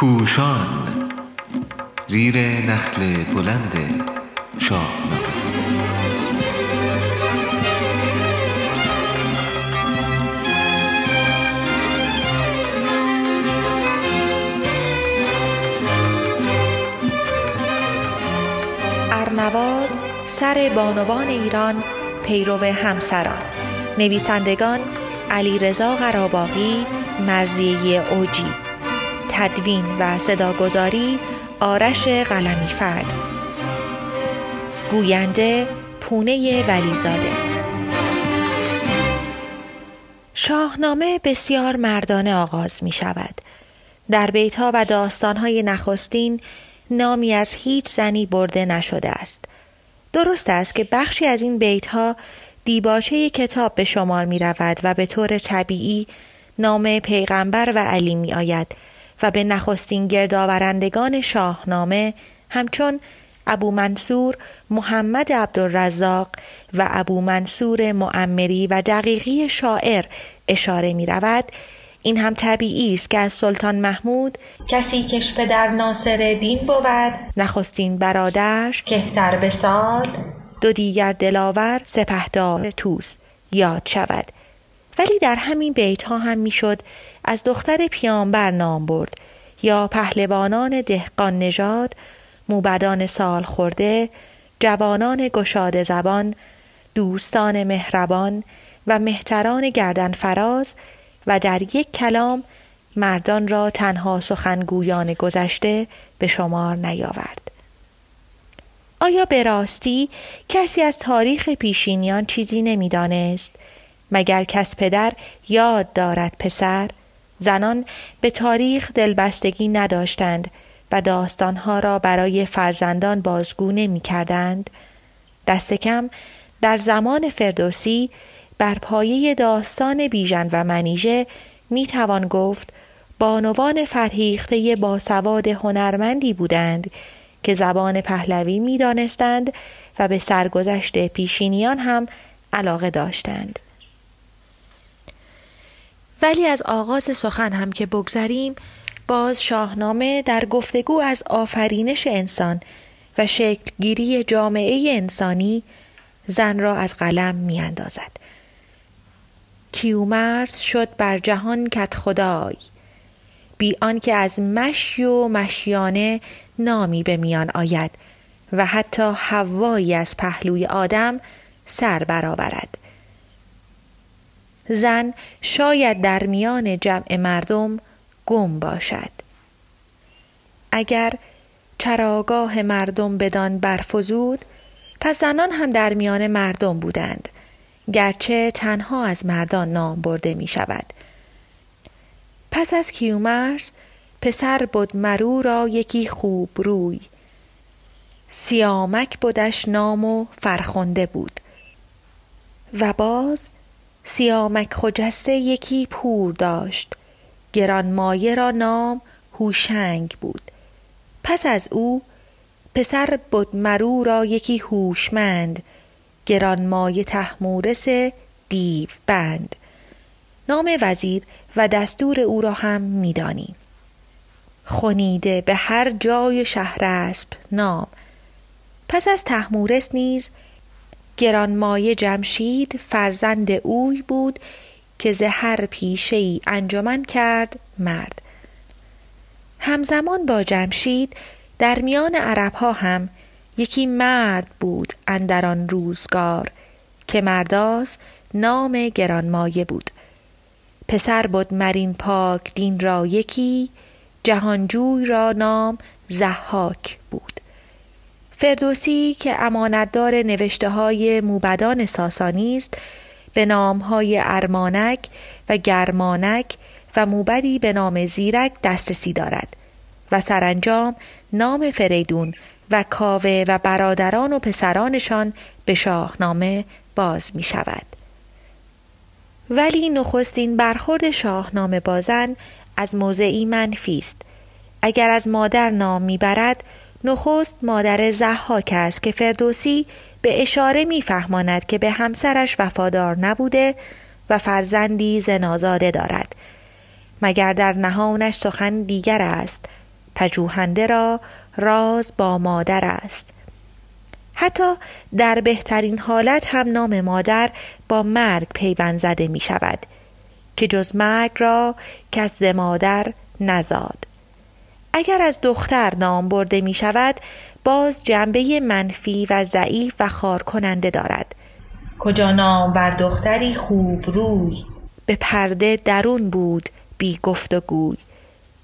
پوشان. زیر نخل بلند شاهنامه ارنواز سر بانوان ایران پیرو همسران. نویسندگان علیرضا قراباقی مرزیه اوجی. تدوین و صداگذاری آرش قلمی فرد گوینده پونه ولیزاده شاهنامه بسیار مردانه آغاز می شود. در بیتها و داستانهای نخستین نامی از هیچ زنی برده نشده است. درست است که بخشی از این بیتها دیباچه کتاب به شمار می رود و به طور طبیعی نام پیغمبر و علی می آید و به نخستین گردآورندگان شاهنامه همچون ابو منصور محمد عبدالرزاق و ابو منصور معمری و دقیقی شاعر اشاره می رود این هم طبیعی است که از سلطان محمود کسی کش پدر ناصر دین بود نخستین برادرش کهتر به سال. دو دیگر دلاور سپهدار توس یاد شود. ولی در همین بیت ها هم می‌شد از دختر پیامبر نام برد یا پهلوانان دهقان نژاد موبدان سال خورده جوانان گشاد زبان دوستان مهربان و مهتران گردن فراز و در یک کلام مردان را تنها سخنگویان گذشته به شمار نیاورد. آیا به راستی کسی از تاریخ پیشینیان چیزی نمی‌دانست؟ مگر کس پدر یاد دارد پسر زنان به تاریخ دلبستگی نداشتند و داستانها را برای فرزندان بازگو نمی کردند دست کم در زمان فردوسی بر پایه داستان بیژن و منیژه می توان گفت بانوان فرهیخته باسواد هنرمندی بودند که زبان پهلوی می دانستند و به سرگذشت پیشینیان هم علاقه داشتند. ولی از آغاز سخن هم که بگذریم باز شاهنامه در گفتگو از آفرینش انسان و شکلگیری جامعه انسانی زن را از قلم می اندازد. کیومرز شد بر جهان کت خدای بی آنکه از مشی و مشیانه نامی به میان آید و حتی هوایی از پهلوی آدم سر برآورد زن شاید در میان جمع مردم گم باشد. اگر چراگاه مردم بدان برفزود پس زنان هم در میان مردم بودند گرچه تنها از مردان نام برده می شود پس از کیومرس پسر بود مرو را یکی خوب روی. سیامک بودش نام و فرخنده بود. و باز سیامک خجسته یکی پور داشت. گرانمایه را نام هوشنگ بود. پس از او پسر بود مرو را یکی هوشمند. گرانمایه تحمورس دیو بند. نام وزیر و دستور او را هم می‌دانیم. خونیده به هر جای شهر اسب نام. پس از تحمورس نیز گرانمایه جمشید فرزند اوی بود که زهر پیشه ای انجمن کرد مرد. همزمان با جمشید در میان عرب ها هم یکی مرد بود اندر آن روزگار که مرداز نام گرانمایه بود. پسر بود مرین پاک دین را یکی جهانجوی را نام زحاک بود. فردوسی که امانتدار نوشته های موبدان ساسانی است به نام های ارمانک و گرمانک و موبدی به نام زیرک دسترسی دارد و سرانجام نام فریدون و کاوه و برادران و پسرانشان به شاهنامه باز می شود. ولی نخستین برخورد شاهنامه بازن از موضعی منفی است اگر از مادر نام می‌برد نخست مادر زحاک است که فردوسی به اشاره میفهماند که به همسرش وفادار نبوده و فرزندی زنازاده دارد. مگر در نهانش سخن دیگر است؟ پژوهنده را راز با مادر است. حتی در بهترین حالت هم نام مادر با مرگ پیوند زده می شود که جز مرگ را کس ز مادر نزاد. اگر از دختر نام برده می شود باز جنبه منفی و ضعیف و خار کننده دارد. کجا نام بر دختری خوب روی؟ به پرده درون بود بی گفت و گوی.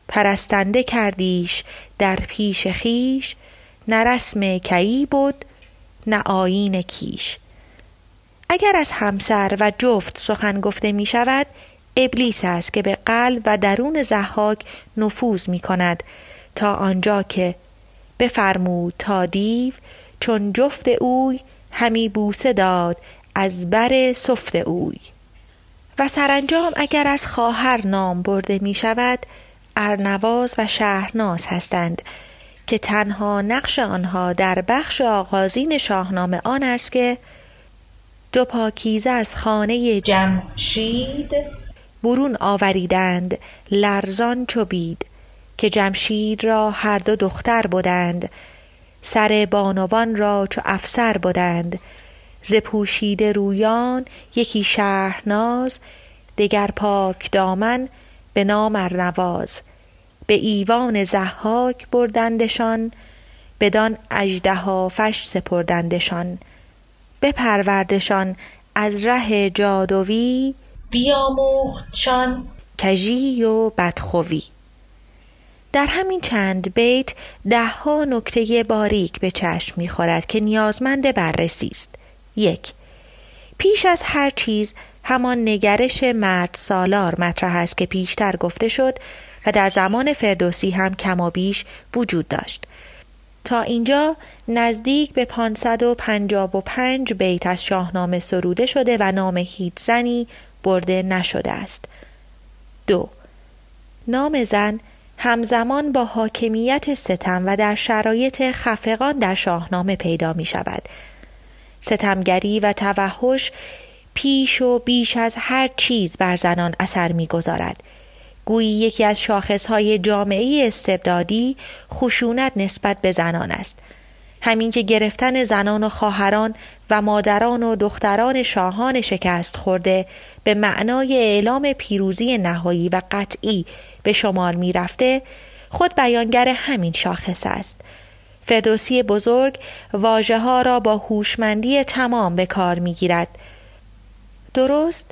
پرستنده کردیش در پیش خیش نه رسم کیی بود نه آیین کیش. اگر از همسر و جفت سخن گفته می شود ابلیس است که به قلب و درون زحاک نفوذ می کند تا آنجا که بفرمود تا دیو چون جفت اوی همی بوسه داد از بر سفت اوی. و سرانجام اگر از خواهر نام برده می شود ارنواز و شهرناز هستند که تنها نقش آنها در بخش آغازین شاهنامه آن است که دو پاکیزه از خانه جمشید برون آوریدند لرزان چو بید که جمشید را هر دو دختر بودند سر بانوان را چو افسر بودند ز پوشیده رویان یکی شهرناز دگر پاک دامن به نام ارنواز. به ایوان زحاک بردندشان بدان اژدهافش سپردندشان. بپروردشان از ره جادوی بیاموختشان. کژی و بدخوی. در همین چند بیت دهها نکته باریک به چشم می‌خورد که نیازمند بررسی است. یک پیش از هر چیز همان نگرش مرد سالار مطرح است که پیشتر گفته شد و در زمان فردوسی هم کمابیش وجود داشت. تا اینجا نزدیک به 555 بیت از شاهنامه سروده شده و نام هیچ زنی برده نشده است. دو نام زن همزمان با حاکمیت ستم و در شرایط خفقان در شاهنامه پیدا می شود. ستمگری و توحش پیش و بیش از هر چیز بر زنان اثر می گذارد. گویی یکی از شاخصهای جامعه استبدادی خشونت نسبت به زنان است. همین که گرفتن زنان و خواهران و مادران و دختران شاهان شکست خورده به معنای اعلام پیروزی نهایی و قطعی به شمار می رفته خود بیانگر همین شاخص است. فردوسی بزرگ واجه ها را با هوشمندی تمام به کار می گیرد. درست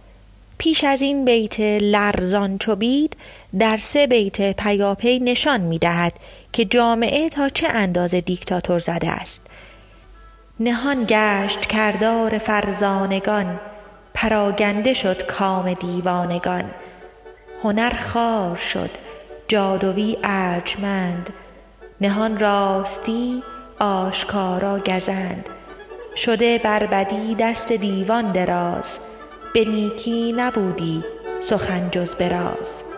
پیش از این بیت لرزان چوبید در سه بیت پیاپی نشان می دهد که جامعه تا چه اندازه دیکتاتور زده است. نهان گشت کردار فرزانگان پراگنده شد کام دیوانگان. هنر خار شد جادوی ارجمند. نهان راستی آشکارا گزند. شده بربدی دست دیوان دراز. به نیکی نبودی سخن جز براز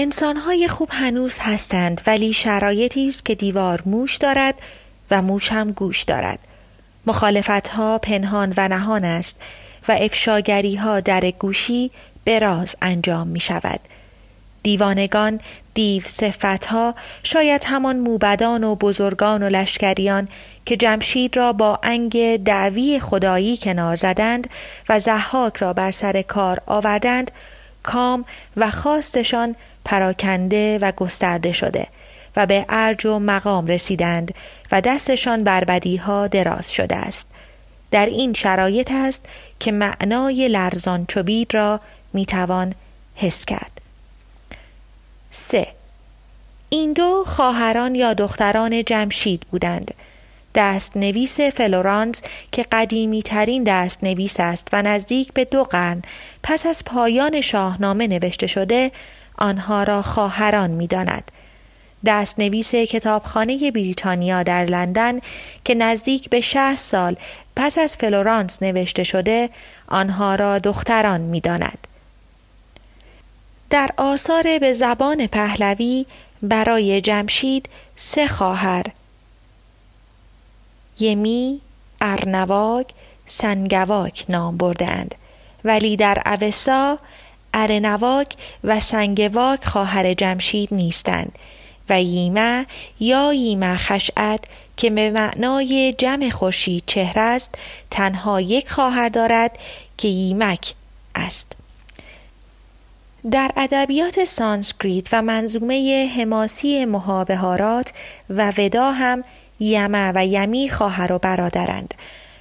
انسانهای خوب هنوز هستند ولی شرایطی است که دیوار موش دارد و موش هم گوش دارد. مخالفت ها پنهان و نهان است و افشاگری ها در گوشی به راز انجام می شود دیوانگان دیو ها شاید همان موبدان و بزرگان و لشکریان که جمشید را با انگ دعوی خدایی کنار زدند و زحاک را بر سر کار آوردند کام و خواستشان پراکنده و گسترده شده و به ارج و مقام رسیدند و دستشان بر بدیها دراز شده است. در این شرایط است که معنای لرزان چوبید را می‌توان حس کرد. 3. این دو خواهران یا دختران جمشید بودند. دست نویس فلورانس که قدیمی ترین دست نویس است و نزدیک به دو قرن پس از پایان شاهنامه نوشته شده آنها را خواهران می داند. دست نویس کتابخانه بریتانیا در لندن که نزدیک به 60 سال پس از فلورانس نوشته شده آنها را دختران می داند. در آثار به زبان پهلوی برای جمشید سه خواهر یمی، ارنواک، سنگواک نام بردند ولی در اوستا ارنواک و سنگواک خواهر جمشید نیستند و ییمه یا ییمه خشعت که به معنای جم خورشید چهره است تنها یک خواهر دارد که ییمک است. در ادبیات سانسکریت و منظومه حماسی مهابهارات و ودا هم یمه و یمی خواهر و برادرند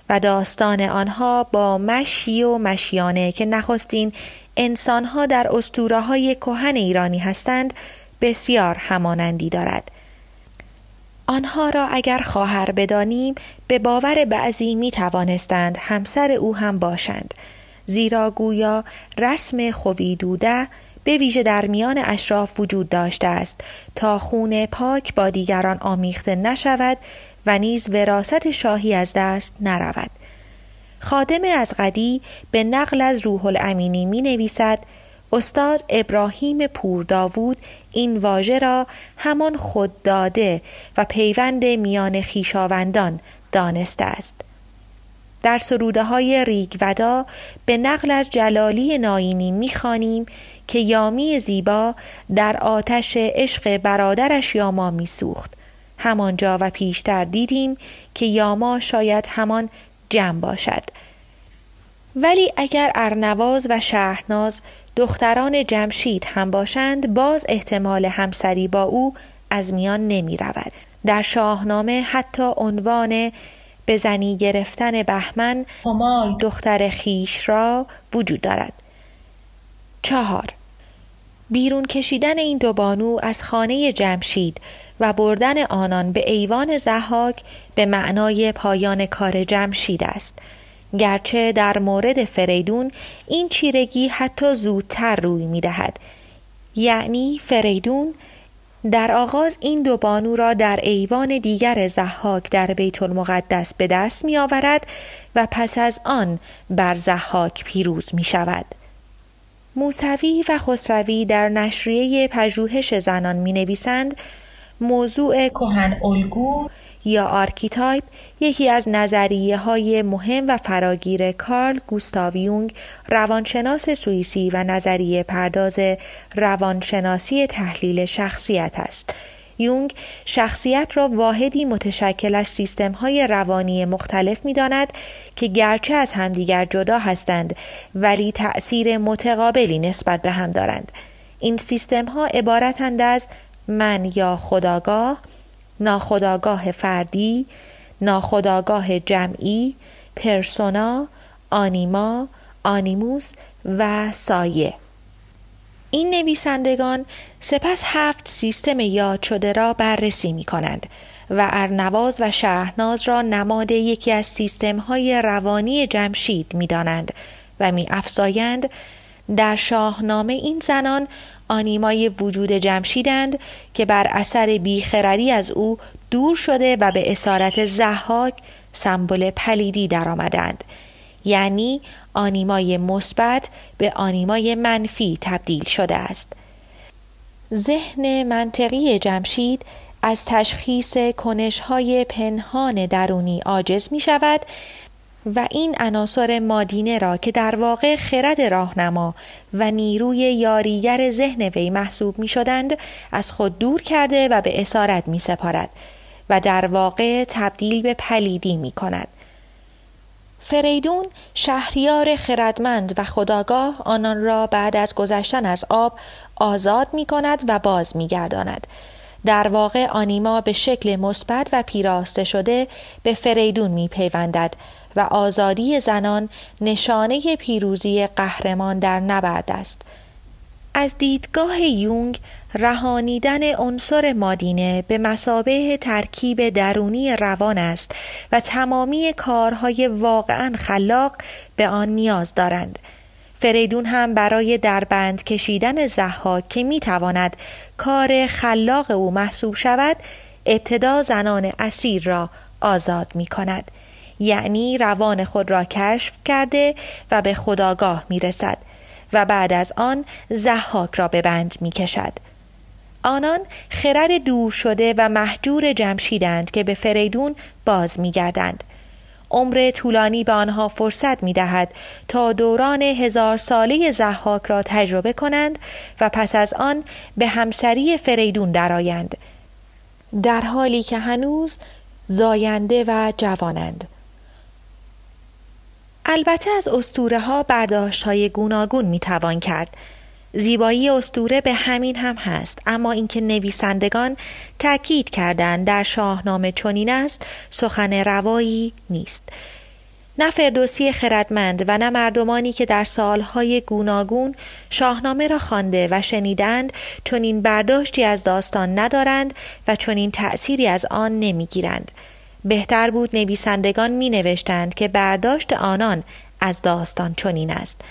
و داستان آنها با مشی و مشیانه که نخستین انسانها در استوره های کهن ایرانی هستند بسیار همانندی دارد. آنها را اگر خواهر بدانیم به باور بعضی می توانستند همسر او هم باشند. زیرا گویا رسم خویدوده به ویژه در میان اشراف وجود داشته است تا خون پاک با دیگران آمیخته نشود و نیز وراست شاهی از دست نرود. خادم از قدی به نقل از روح الامینی می نویسد استاد ابراهیم پور داوود این واژه را همان خود داده و پیوند میان خیشاوندان دانسته است. در سروده های ریگ ودا به نقل از جلالی ناینی می‌خوانیم که یامی زیبا در آتش عشق برادرش یاما میسوخت. همانجا و پیشتر دیدیم که یاما شاید همان جمع باشد ولی اگر ارنواز و شهرناز دختران جمشید هم باشند باز احتمال همسری با او از میان نمی رود. در شاهنامه حتی عنوان به زنی گرفتن بهمن دختر خیش را وجود دارد. چهار بیرون کشیدن این دو بانو از خانه جمشید و بردن آنان به ایوان زحاک به معنای پایان کار جمشید است گرچه در مورد فریدون این چیرگی حتی زودتر روی می دهد. یعنی فریدون در آغاز این دو بانو را در ایوان دیگر ضحاک در بیت المقدس به دست می آورد و پس از آن بر ضحاک پیروز می شود. موسوی و خسروی در نشریه پژوهش زنان می نویسند موضوع کهن الگو یا archetype یکی از نظریه های مهم و فراگیر کارل گوستاو یونگ روانشناس سوئیسی و نظریه پرداز روانشناسی تحلیل شخصیت است. یونگ شخصیت را واحدی متشکل از سیستم های روانی مختلف می داند که گرچه از همدیگر جدا هستند ولی تأثیر متقابلی نسبت به هم دارند. این سیستم ها عبارتند از من یا خداگاه، ناخداگاه فردی، ناخداگاه جمعی، پرسونا، آنیما، آنیموس و سایه. این نویسندگان سپس هفت سیستم یاد شده را بررسی می کنند و ارنواز و شهرناز را نماد یکی از سیستم های روانی جمشید می دانند و می افزایند در شاهنامه این زنان آنیمای وجود جمشیدند که بر اثر بیخردی از او دور شده و به اسارت زحاک سمبل پلیدی درآمدند. یعنی آنیمای مثبت به آنیمای منفی تبدیل شده است. ذهن منطقی جمشید از تشخیص کنشهای پنهان درونی عاجز می شود و این عناصر مادینه را که در واقع خرد راهنما و نیروی یاریگر ذهن وی محسوب می شدند از خود دور کرده و به اسارت می سپارد و در واقع تبدیل به پلیدی می کند. فریدون شهریار خردمند و خداگاه آنان را بعد از گذشتن از آب آزاد می کند و باز می گرداند. در واقع آنیما به شکل مثبت و پیراسته شده به فریدون می پیوندد و آزادی زنان نشانه پیروزی قهرمان در نبرد است. از دیدگاه یونگ رهانیدن عنصر مادینه به مسابه ترکیب درونی روان است و تمامی کارهای واقعا خلاق به آن نیاز دارند. فریدون هم برای دربند کشیدن زحاک که می‌تواند کار خلاق او محسوب شود ابتدا زنان اسیر را آزاد می کند. یعنی روان خود را کشف کرده و به خداگاه می رسد و بعد از آن زحاک را به بند می کشد. آنان خرد دور شده و محجور جمشیدند که به فریدون باز می گردند. عمر طولانی به آنها فرصت می دهد تا دوران هزار ساله زحاک را تجربه کنند و پس از آن به همسری فریدون درآیند در حالی که هنوز زاینده و جوانند البته از استوره ها برداشت های گوناگون می توان کرد. زیبایی استوره به همین هم هست اما اینکه نویسندگان تاکید کردند در شاهنامه چنین است سخن روایی نیست. نه فردوسی خردمند و نه مردمانی که در سالهای گوناگون شاهنامه را خوانده و شنیدند چنین برداشتی از داستان ندارند و چنین تأثیری از آن نمی‌گیرند. بهتر بود نویسندگان می نوشتند که برداشت آنان از داستان چنین است.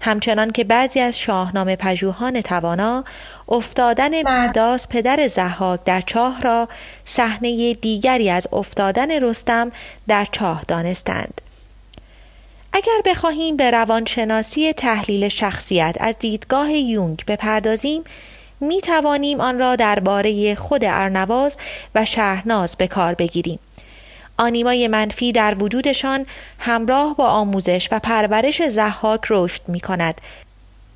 همچنان که بعضی از شاهنامه پژوهان توانا افتادن مرداس پدر زحاک در چاه را صحنه دیگری از افتادن رستم در چاه دانستند. اگر بخواهیم به روانشناسی تحلیل شخصیت از دیدگاه یونگ بپردازیم می توانیم آن را درباره خود ارنواز و شهرناز به کار بگیریم. آنیمای منفی در وجودشان همراه با آموزش و پرورش زحاک رشد می کند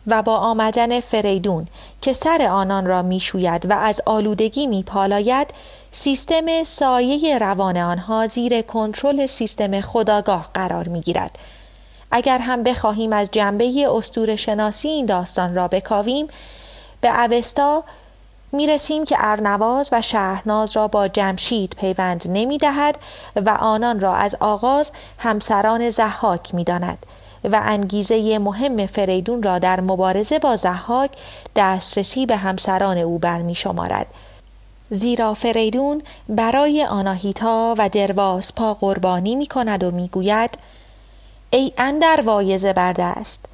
و با آمدن فریدون که سر آنان را می‌شوید و از آلودگی میپالاید سیستم سایه روان آنها زیر کنترل سیستم خداگاه قرار می‌گیرد. اگر هم بخواهیم از جنبه استور شناسی این داستان را بکاویم به اوستا می رسیم که ارنواز و شهرناز را با جمشید پیوند نمی دهد و آنان را از آغاز همسران زحاک می داند و انگیزه مهم فریدون را در مبارزه با زحاک دسترسی به همسران او برمی شمارد. زیرا فریدون برای آناهیتا و درواس پا قربانی می کند و می گوید ای اندر وایزه بردست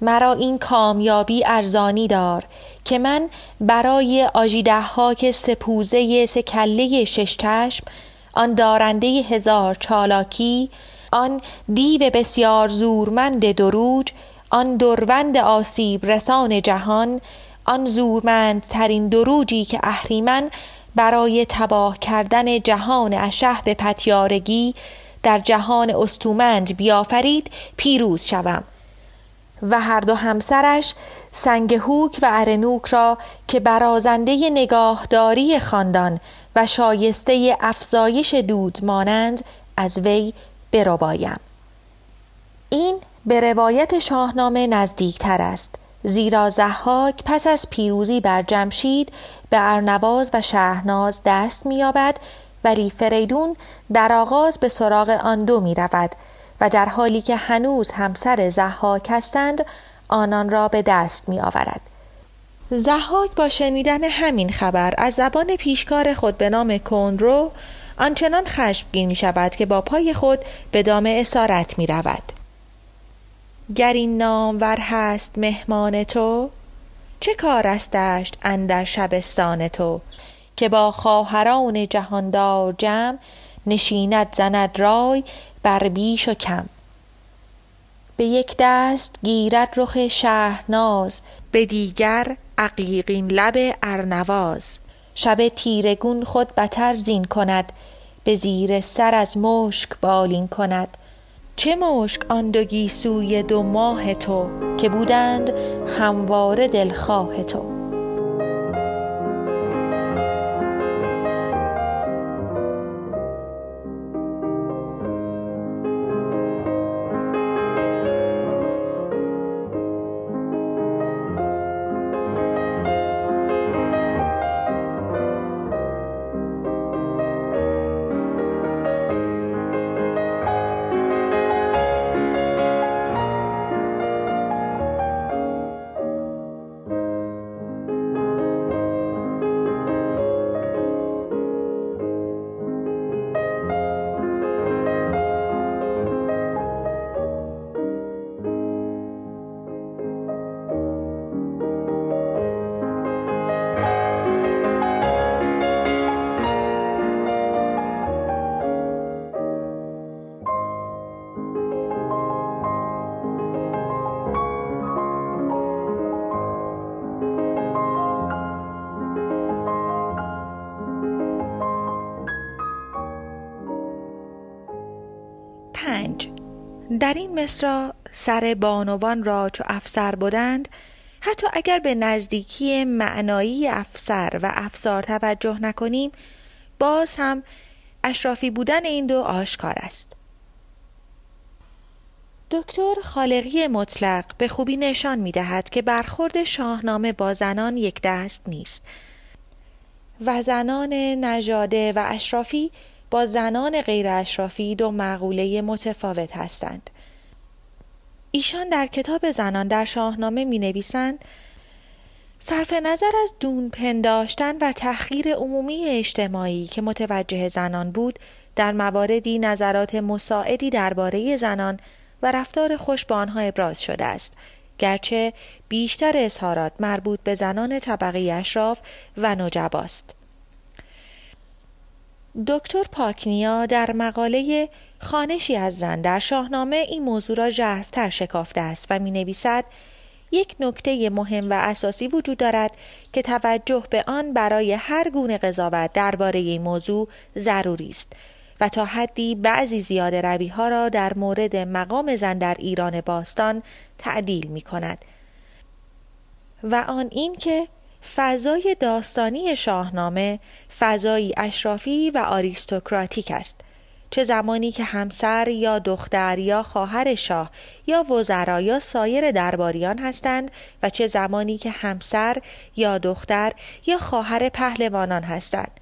مرا این کامیابی ارزانی دار که من برای آژیده ها که سپوزه سکله شش چشم آن دارنده هزار چالاکی آن دیو بسیار زورمند دروج آن دروند آسیب رسان جهان آن زورمند ترین دروجی که اهریمن برای تباه کردن جهان اشح به پتیارگی در جهان استومند بیافرید پیروز شوم. و هر دو همسرش سنگ هوک و ارنوک را که برازنده نگاهداری خاندان و شایسته افزایش دود مانند از وی بربایم. این به روایت شاهنامه نزدیکتر است زیرا زحاک پس از پیروزی بر جمشید به ارنواز و شهرناز دست مییابد ولی فریدون در آغاز به سراغ آن دو می رود و در حالی که هنوز همسر زحاک هستند آنان را به دست می آورد. زحاک با شنیدن همین خبر از زبان پیشکار خود به نام کنرو آنچنان خشمگین می شود که با پای خود به دام اسارت می رود. گر این ور هست مهمان تو چه کار استشت اندر شبستان تو که با خواهران جهاندار جمع نشیند زند رای بر بیش و کم. به یک دست گیرد رخ شهرناز به دیگر عقیقین لب ارنواز. شب تیرگون خود بتر زین کند به زیر سر از مشک بالین کند. چه مشک آن دو گیسوی دو ماه تو که بودند همواره دلخواه تو. در این مصرا سر بانوان را چو افسر بودند حتی اگر به نزدیکی معنایی افسر و افسار توجه نکنیم باز هم اشرافی بودن این دو آشکار است دکتر خالقی مطلق به خوبی نشان می دهد که برخورد شاهنامه با زنان یک دست نیست و زنان نژاده و اشرافی با زنان غیر اشرافی دو مقوله متفاوت هستند. ایشان در کتاب زنان در شاهنامه می نویسند صرف نظر از دون پنداشتن و تحقیر عمومی اجتماعی که متوجه زنان بود در مواردی نظرات مساعدی درباره زنان و رفتار خوش با آنها ابراز شده است. گرچه بیشتر اظهارات مربوط به زنان طبقه اشراف و نجباست. دکتر پاکنیا در مقاله خانشی از زن در شاهنامه این موضوع را ژرفتر شکافته است و می نویسد یک نکته مهم و اساسی وجود دارد که توجه به آن برای هر گونه قضاوت درباره این موضوع ضروری است و تا حدی بعضی زیاده روی ها را در مورد مقام زن در ایران باستان تعدیل می کند و آن این که فضای داستانی شاهنامه فضایی اشرافی و آریستوکراتیک است. چه زمانی که همسر یا دختر یا خواهر شاه یا وزرا یا سایر درباریان هستند و چه زمانی که همسر یا دختر یا خواهر پهلوانان هستند.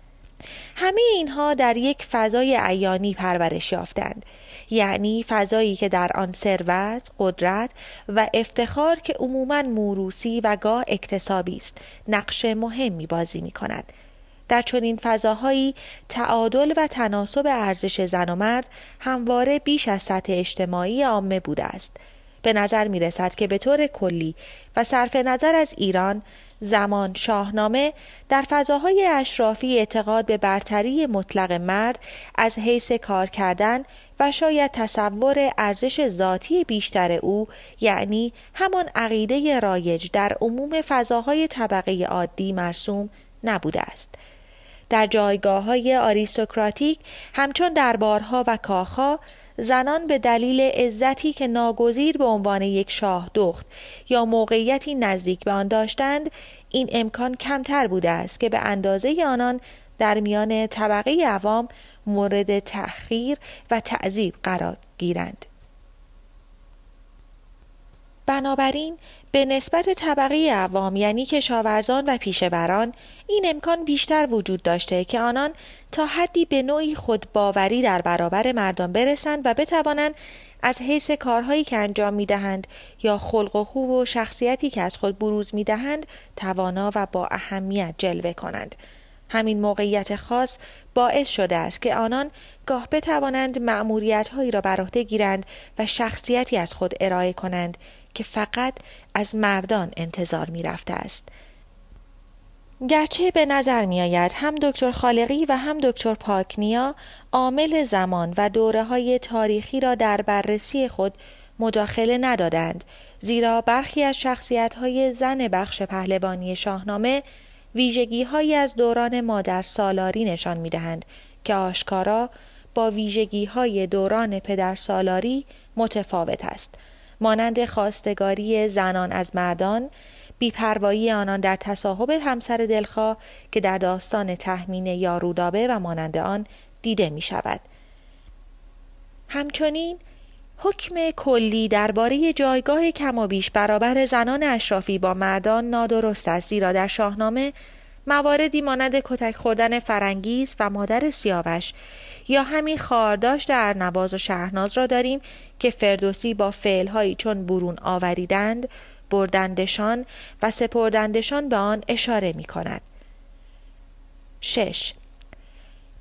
همه اینها در یک فضای عیانی پرورش یافتند. یعنی فضایی که در آن ثروت، قدرت و افتخار که عموما موروسی و گاه اکتسابی است نقش مهمی بازی می کند. در چنین فضاهایی تعادل و تناسب ارزش زن و مرد همواره بیش از سطح اجتماعی عامه بوده است به نظر می رسد که به طور کلی و صرف نظر از ایران زمان شاهنامه در فضاهای اشرافی اعتقاد به برتری مطلق مرد از حیث کار کردن و شاید تصور ارزش ذاتی بیشتر او یعنی همان عقیده رایج در عموم فضاهای طبقه عادی مرسوم نبوده است. در جایگاه های آریستوکراتیک همچون دربارها و کاخها زنان به دلیل عزتی که ناگزیر به عنوان یک شاه دخت یا موقعیتی نزدیک به آن داشتند این امکان کمتر بوده است که به اندازه آنان در میان طبقه عوام مورد تأخیر و تعذیب قرار گیرند. بنابراین به نسبت طبقه عوام یعنی کشاورزان و پیشوران این امکان بیشتر وجود داشته که آنان تا حدی به نوعی خودباوری در برابر مردان برسند و بتوانند از حیث کارهایی که انجام می دهند یا خلق و خو و شخصیتی که از خود بروز می دهند توانا و با اهمیت جلوه کنند. همین موقعیت خاص باعث شده است که آنان گاه بتوانند معمولیت هایی را بر عهده گیرند و شخصیتی از خود ارائه کنند که فقط از مردان انتظار می رفته است. گرچه به نظر می آید هم دکتر خالقی و هم دکتر پاکنیا عامل زمان و دوره های تاریخی را در بررسی خود مداخله ندادند زیرا برخی از شخصیت های زن بخش پهلوانی شاهنامه ویژگی های از دوران مادر سالاری نشان می دهند که آشکارا با ویژگی های دوران پدر سالاری متفاوت است مانند خواستگاری زنان از مردان بیپروایی آنان در تصاحب همسر دلخواه که در داستان تحمین یا رودابه و مانند آن دیده می شود. همچنین حکم کلی درباره جایگاه کم و بیش برابر زنان اشرافی با مردان نادرست است زیرا در شاهنامه مواردی مانند کتک خوردن فرنگیز و مادر سیاوش یا همین خارداشت در نواز و شهرناز را داریم که فردوسی با فعلهایی چون برون آوریدند بردندشان و سپردندشان به آن اشاره می کند. 6.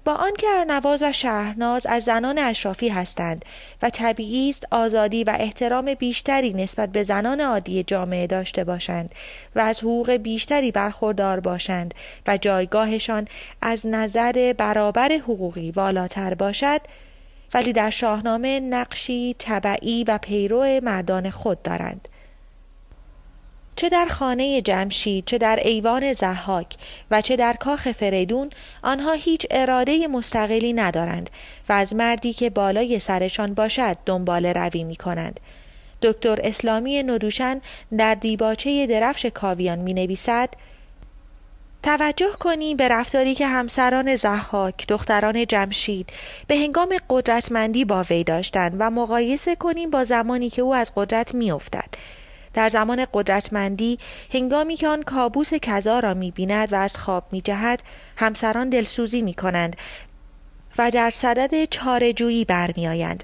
با آنکه ارنواز و شهرناز از زنان اشرافی هستند و طبیعی است آزادی و احترام بیشتری نسبت به زنان عادی جامعه داشته باشند و از حقوق بیشتری برخوردار باشند و جایگاهشان از نظر برابر حقوقی والاتر باشد ولی در شاهنامه نقشی طبعی و پیرو مردان خود دارند. چه در خانه جمشید چه در ایوان زحاک و چه در کاخ فریدون آنها هیچ اراده مستقلی ندارند و از مردی که بالای سرشان باشد دنبال روی می کنند. دکتر اسلامی ندوشن در دیباچه درفش کاویان می نویسد توجه کنیم به رفتاری که همسران زحاک دختران جمشید به هنگام قدرتمندی با وی داشتند و مقایسه کنیم با زمانی که او از قدرت میافتد در زمان قدرتمندی هنگامی که آن کابوس کذا را می بیند و از خواب می جهد همسران دلسوزی می کنند و در صدد چارجویی برمیآیند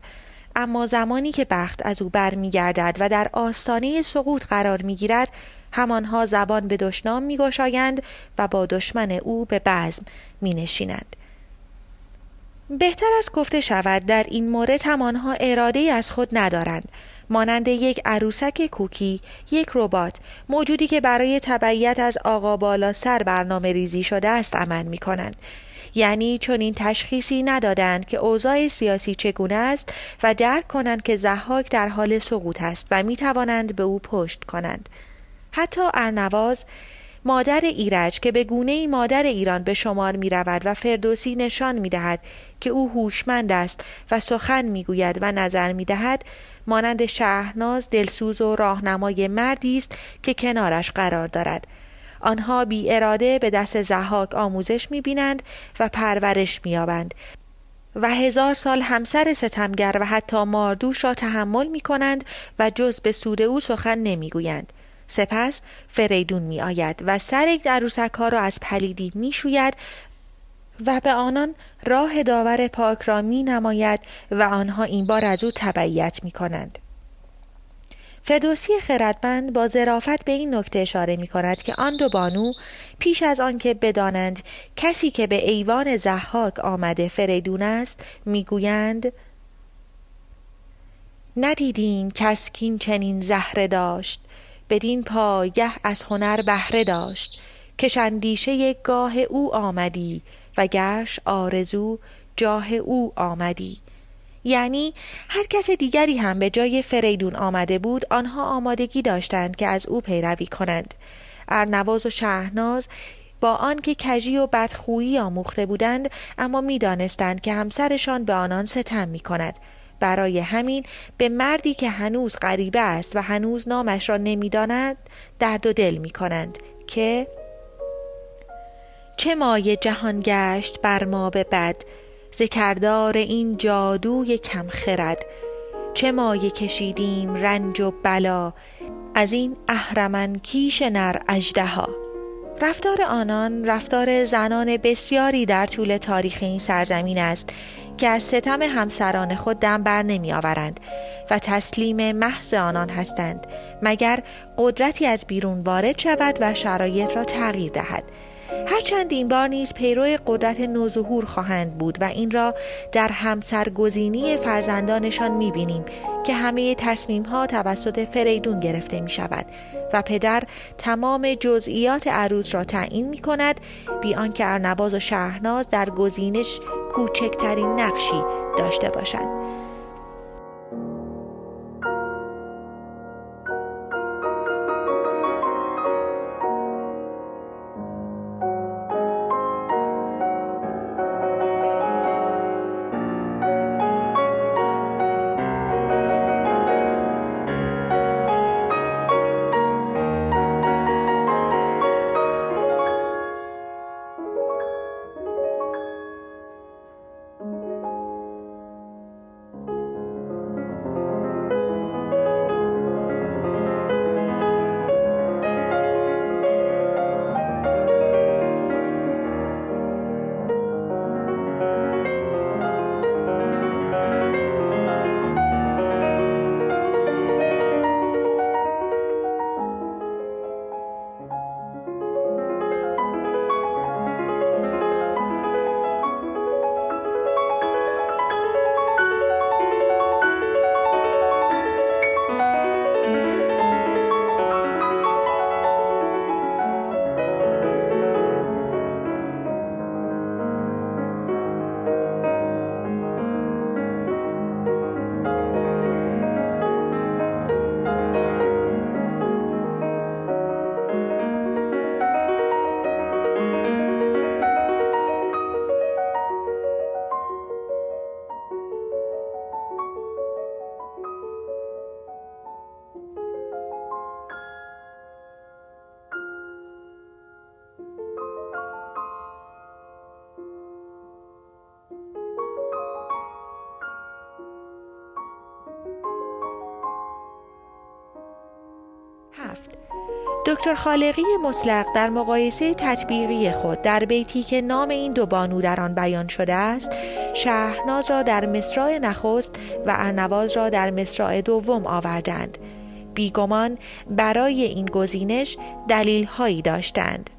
اما زمانی که بخت از او برمیگردد و در آستانه سقوط قرار می‌گیرد همانها زبان به دشنام میگشایند و با دشمن او به بزم می نشینند. بهتر از گفته شود در این مورد هم آنها اراده از خود ندارند مانند یک عروسک کوکی یک ربات موجودی که برای تبعیت از آقا بالا سر برنامه ریزی شده است عمل می کنند یعنی چون این تشخیصی ندادند که اوضاع سیاسی چگونه است و درک کنند که زحاک در حال سقوط است و می توانند به او پشت کنند. حتی ارنواز مادر ایرج که به گونه ای مادر ایران به شمار می رود و فردوسی نشان می دهد که او هوشمند است و سخن می گوید و نظر می دهد مانند شهرناز دلسوز و راهنمای مردی است که کنارش قرار دارد آنها بی اراده به دست زحاک آموزش می بینند و پرورش می آبند و هزار سال همسر ستمگر و حتی ماردوش را تحمل می کنند و جز به سود او سخن نمی گویند. سپس فریدون می آید و سر یک عروسک ها را از پلیدی می شوید و به آنان راه داور پاک را می نماید و آنها این بار از او تبعیت می کنند. فردوسی خردمند با ظرافت به این نکته اشاره می کند که آن دو بانو پیش از آنکه بدانند کسی که به ایوان زحاک آمده فریدون است می‌گویند ندیدیم کس کین چنین زهره داشت بدین پایه از هنر بهره داشت که شندیشه گاه او آمدی و گرش آرزو جاه او آمدی. یعنی هر کس دیگری هم به جای فریدون آمده بود آنها آمادگی داشتند که از او پیروی کنند. ارنواز و شهرناز با آنکه کجی و بدخویی آموخته بودند اما می‌دانستند که همسرشان به آنان ستم می کند برای همین به مردی که هنوز غریبه است و هنوز نامش را نمی‌داند درد و دل می کنند که چه مایه جهان گشت بر ما به بد ذکردار این جادوی کم خرد چه مایه کشیدیم رنج و بلا از این اهرمن کیش نر ها رفتار آنان رفتار زنان بسیاری در طول تاریخ این سرزمین است که از ستم همسران خود دم بر نمی آورند و تسلیم محض آنان هستند مگر قدرتی از بیرون وارد شود و شرایط را تغییر دهد. هرچند این بار نیز پیرو قدرت نوظهور خواهند بود و این را در همسرگزینی فرزندانشان می‌بینیم که همه تصمیم ها توسط فریدون گرفته می شود و پدر تمام جزئیات عروس را تعیین می کند بی آنکه ارنواز و شهرناز در گزینش کوچکترین نقشی داشته باشند دکتر خالقی مطلق در مقایسه تطبیقی خود در بیتی که نام این دو بانو در آن بیان شده است شهرناز را در مصرع نخست و ارنواز را در مصرع دوم آوردند. بیگمان برای این گزینش دلیل هایی داشتند.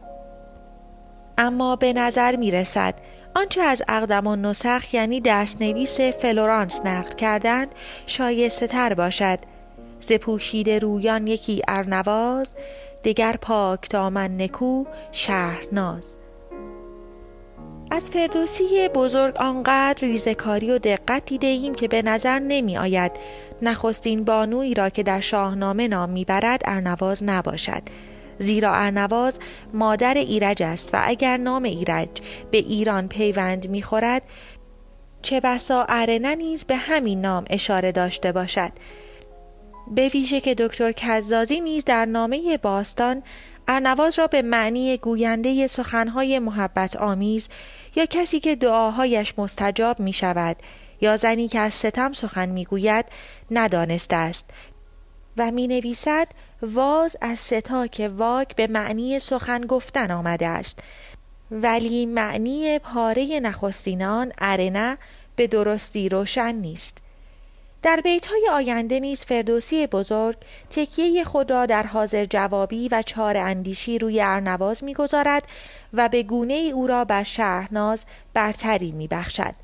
اما به نظر می رسد آنچه از اقدم و نسخ یعنی دستنویس فلورانس نقل کردند شایسته تر باشد. ز رویان یکی ارنواز دگر پاک دامن نکو شهرناز از فردوسی بزرگ آنقدر ریزکاری و دقت دیده ایم که به نظر نمی آید نخستین بانویی را که در شاهنامه نام می‌برد ارنواز نباشد. زیرا ارنواز مادر ایرج است و اگر نام ایرج به ایران پیوند می‌خورد چه بسا ارنه نیز به همین نام اشاره داشته باشد. به ویژه که دکتر کزازی نیز در نامه باستان ارنواز را به معنی گوینده سخنهای محبت آمیز یا کسی که دعاهایش مستجاب می شود یا زنی که از ستم سخن می گوید ندانسته است. و می نویسد واز از ستا که واک به معنی سخن گفتن آمده است. ولی معنی پاره نخستینان ارنه به درستی روشن نیست. در بیت های آینده نیز فردوسی بزرگ تکیه خود را در حاضر جوابی و چار اندیشی روی ارنواز می‌گذارد و به گونه ای او را بر شهرناز برتری میبخشد.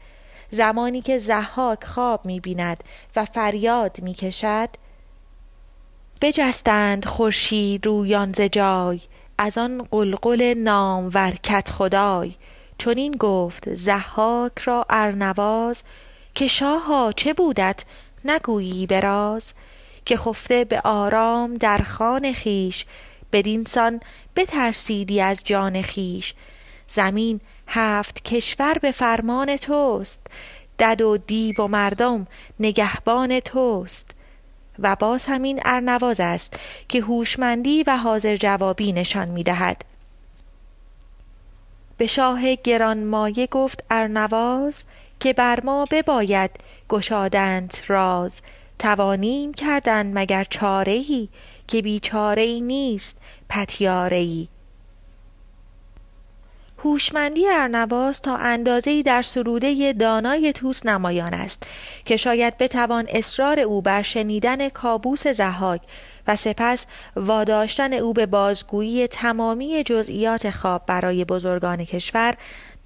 زمانی که زحاک خواب می‌بیند و فریاد می‌کشد بجستند خورشید رویان ز جای از آن قلقل نام ورکت خدای. چنین گفت زحاک را ارنواز که شاها چه بودت نگویی براز که خفته به آرام در خان خیش بدینسان بترسیدی از جان خیش زمین هفت کشور به فرمان توست دد و دیو و مردم نگهبان توست و باز همین ارنواز است که هوشمندی و حاضر جوابی نشان می دهد. به شاه گران مایه گفت ارنواز که بر ما بباید گشادند راز. توانیم کردن مگر چاره ای که بیچاره ای نیست پتیاره هوشمندی ارنواز تا اندازه‌ای در سروده دانای توس نمایان است که شاید بتوان اصرار او بر شنیدن کابوس زهاک و سپس واداشتن او به بازگویی تمامی جزئیات خواب برای بزرگان کشور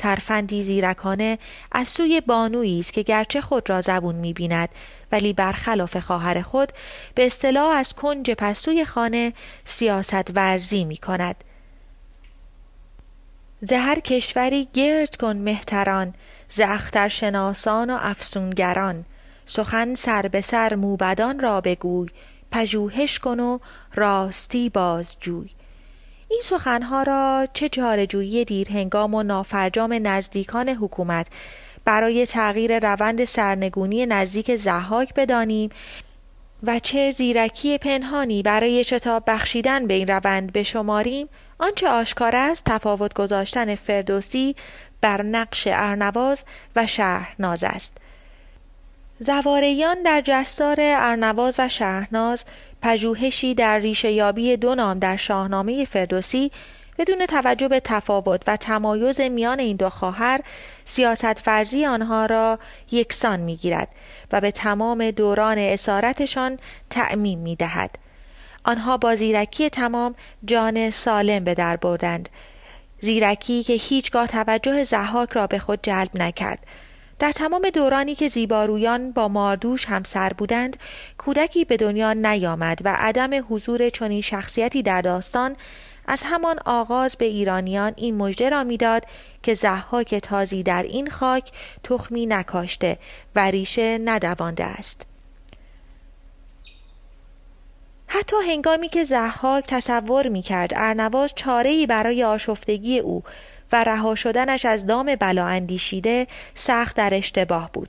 ترفندی زیرکانه از سوی بانویی است که گرچه خود را زبون می‌بیند ولی برخلاف خواهر خود به اصطلاح از کنج پستوی خانه سیاست ورزی می کند ز هر کشوری گرد کن مهتران ز شناسان و افسونگران. سخن سر به سر موبدان را بگوی پژوهش کن و راستی بازجوی. این سخنها را چه چارجویی دیرهنگام و نافرجام نزدیکان حکومت برای تغییر روند سرنگونی نزدیک زحاک بدانیم و چه زیرکی پنهانی برای شتاب بخشیدن به این روند بشماریم آنچه آشکار است تفاوت گذاشتن فردوسی بر نقش ارنواز و شهرناز است. زواریان در جستار ارنواز و شهرناز پژوهشی در ریشه یابی دو نام در شاهنامه فردوسی بدون توجه به تفاوت و تمایز میان این دو خواهر سیاست فرزی آنها را یکسان می‌گیرد و به تمام دوران اسارتشان تعمیم می دهد. آنها با زیرکی تمام جان سالم به در بردند زیرکی که هیچگاه توجه زحاک را به خود جلب نکرد در تمام دورانی که زیبارویان با ماردوش همسر بودند کودکی به دنیا نیامد و عدم حضور چنین شخصیتی در داستان از همان آغاز به ایرانیان این مژده را می‌داد که زحاک تازی در این خاک تخمی نکاشته و ریشه ندوانده است. حتی هنگامی که زحاک تصور می کرد ارنواز چاره برای آشفتگی او و رها شدنش از دام بلا اندیشیده سخت در اشتباه بود.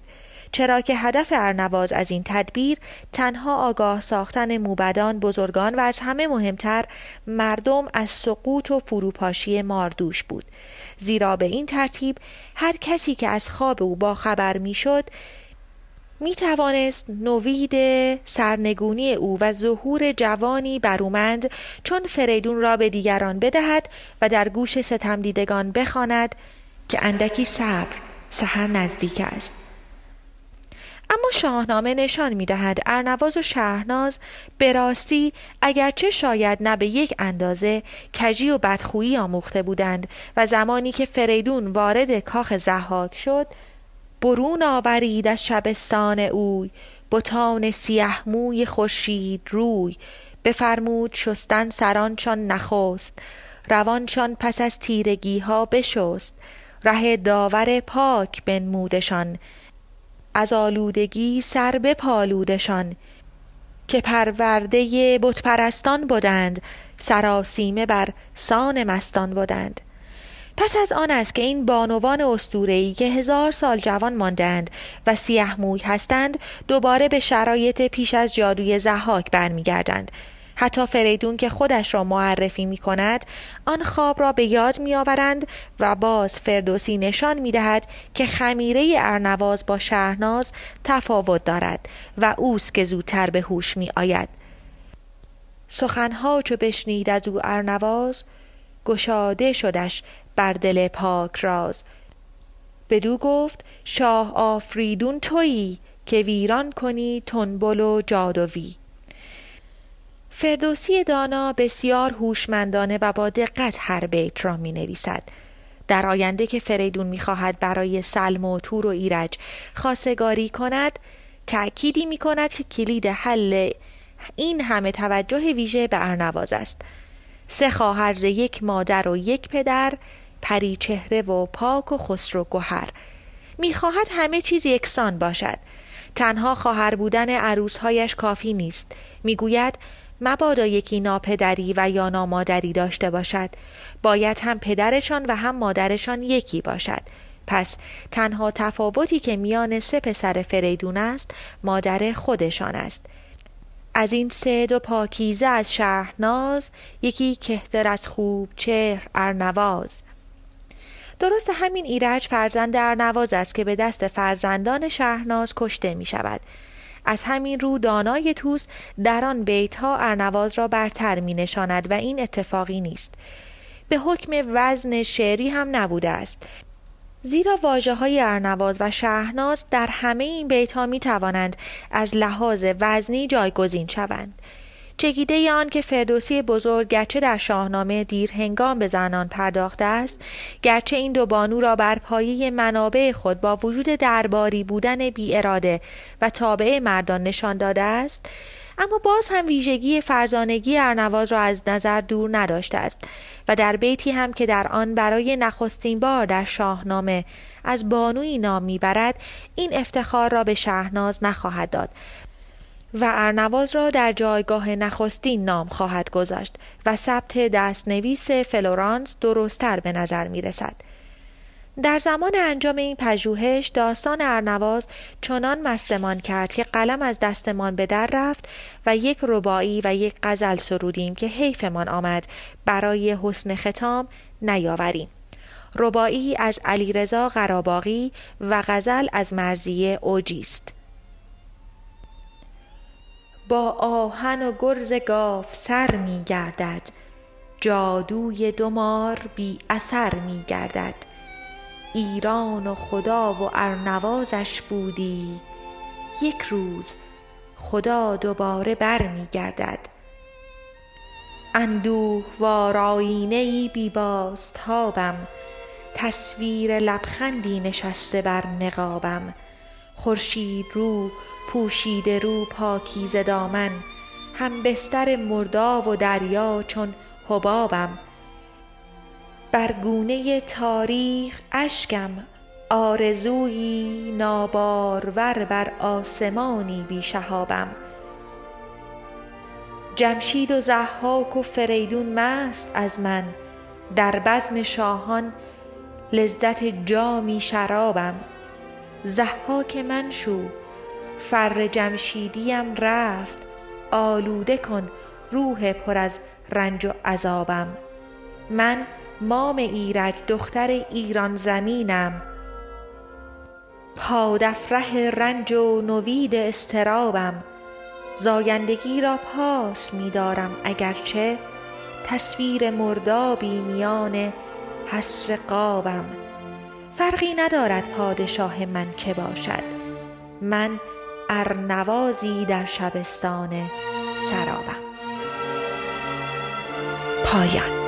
چرا که هدف ارنواز از این تدبیر تنها آگاه ساختن موبدان بزرگان و از همه مهمتر مردم از سقوط و فروپاشی ماردوش بود. زیرا به این ترتیب هر کسی که از خواب او با خبر می‌شد می توانست نوید سرنگونی او و ظهور جوانی برومند چون فریدون را به دیگران بدهد و در گوش ستم دیدگان بخواند که اندکی صبر سحر نزدیک است. اما شاهنامه نشان می دهد ارنواز و شهرناز به راستی اگرچه شاید نه به یک اندازه کجی و بدخویی آموخته بودند و زمانی که فریدون وارد کاخ زحاک شد برون آورید از شبستان اوی بتان سیه موی خورشید روی. بفرمود شستن سرانشان نخست روانشان پس از تیرگی ها بشست. ره داور پاک بنمودشان از آلودگی سر بپالودشان. که پرورده بتپرستان بودند سراسیمه بر سان مستان بودند. پس از آن است که این بانوان استورهی که هزار سال جوان ماندند و سیه موی هستند دوباره به شرایط پیش از جادوی زحاک برمیگردند. حتی فریدون که خودش را معرفی می کند آن خواب را به یاد می آورند و باز فردوسی نشان می دهد که خمیره ارنواز با شهرناز تفاوت دارد و اوست که زودتر به هوش می آید سخنها چو بشنید از او ارنواز گشاده شدش بر دل پاک راز. بدو گفت شاه آفریدون تویی که ویران کنی تنبل و جادوی. فردوسی دانا بسیار هوشمندانه و با دقت هر بیت را می نویسد. در آینده که فریدون می خواهد برای سلم و تور و ایرج خاصگاری کند تأکیدی می کند که کلید حل این همه توجه ویژه به ارنواز است. سه خواهر ز یک مادر و یک پدر پری چهره و پاک و خسرو گوهر. می‌خواهد همه چیز یکسان باشد. تنها خواهر بودن عروسهایش کافی نیست. می‌گوید مبادا یکی ناپدری و یا نامادری داشته باشد. باید هم پدرشان و هم مادرشان یکی باشد. پس تنها تفاوتی که میان سه پسر فریدون است مادر خودشان است. از این سه دو پاکیزه از شهرناز یکی کهتر از خوب چهر ارنواز. درست همین ایرج فرزند ارنواز است که به دست فرزندان شهرناز کشته می شود از همین رو دانای توس در آن بیت ها ارنواز را برتر می نشاند و این اتفاقی نیست. به حکم وزن شعری هم نبوده است. زیرا واجه های ارنواز و شهرناز در همه این بیت ها می توانند از لحاظ وزنی جایگزین شوند. چگیده آن که فردوسی بزرگ گرچه در شاهنامه دیر هنگام به زنان پرداخته است گرچه این دو بانو را بر پایه منابع خود با وجود درباری بودن بی اراده و تابع مردان نشان داده است اما باز هم ویژگی فرزانگی ارنواز را از نظر دور نداشته است و در بیتی هم که در آن برای نخستین بار در شاهنامه از بانوی نام می‌برد این افتخار را به شهرناز نخواهد داد. و ارنواز را در جایگاه نخستین نام خواهد گذاشت و ثبت دستنویس فلورانس درستتر به نظر می رسد. در زمان انجام این پژوهش داستان ارنواز چنان مستمان کرد که قلم از دستمان به در رفت و یک ربایی و یک غزل سرودیم که حیفمان آمد برای حسن ختام نیاوریم ربایی از علیرضا قراباغی و غزل از مرزیه اوجیست با آهن و گرز گاف سر می گردد. جادوی دمار بی اثر می گردد. ایران و خدا و ارنوازش بودی. یک روز خدا دوباره بر می گردد. اندوه وارآینه ای بی بازتابم تصویر لبخندی نشسته بر نقابم. خورشید رو پوشیده رو پاکیزه دامن هم بستر مردا و دریا چون حبابم. بر گونه تاریخ اشکم آرزویی نابارور بر آسمانی بی شهابم جمشید و ضحاک و فریدون مست از من در بزم شاهان لذت جامی شرابم. ضحاک من شو. فر جمشیدیم رفت. آلوده کن روح پر از رنج و عذابم. من مام ایرج دختر ایران زمینم. پادفره رنج و نوید اضطرابم. زایندگی را پاس می دارم اگرچه تصویر مردابی میان حسر قابم. فرقی ندارد پادشاه من که باشد. من ارنوازی در شبستان سرابم. پایان.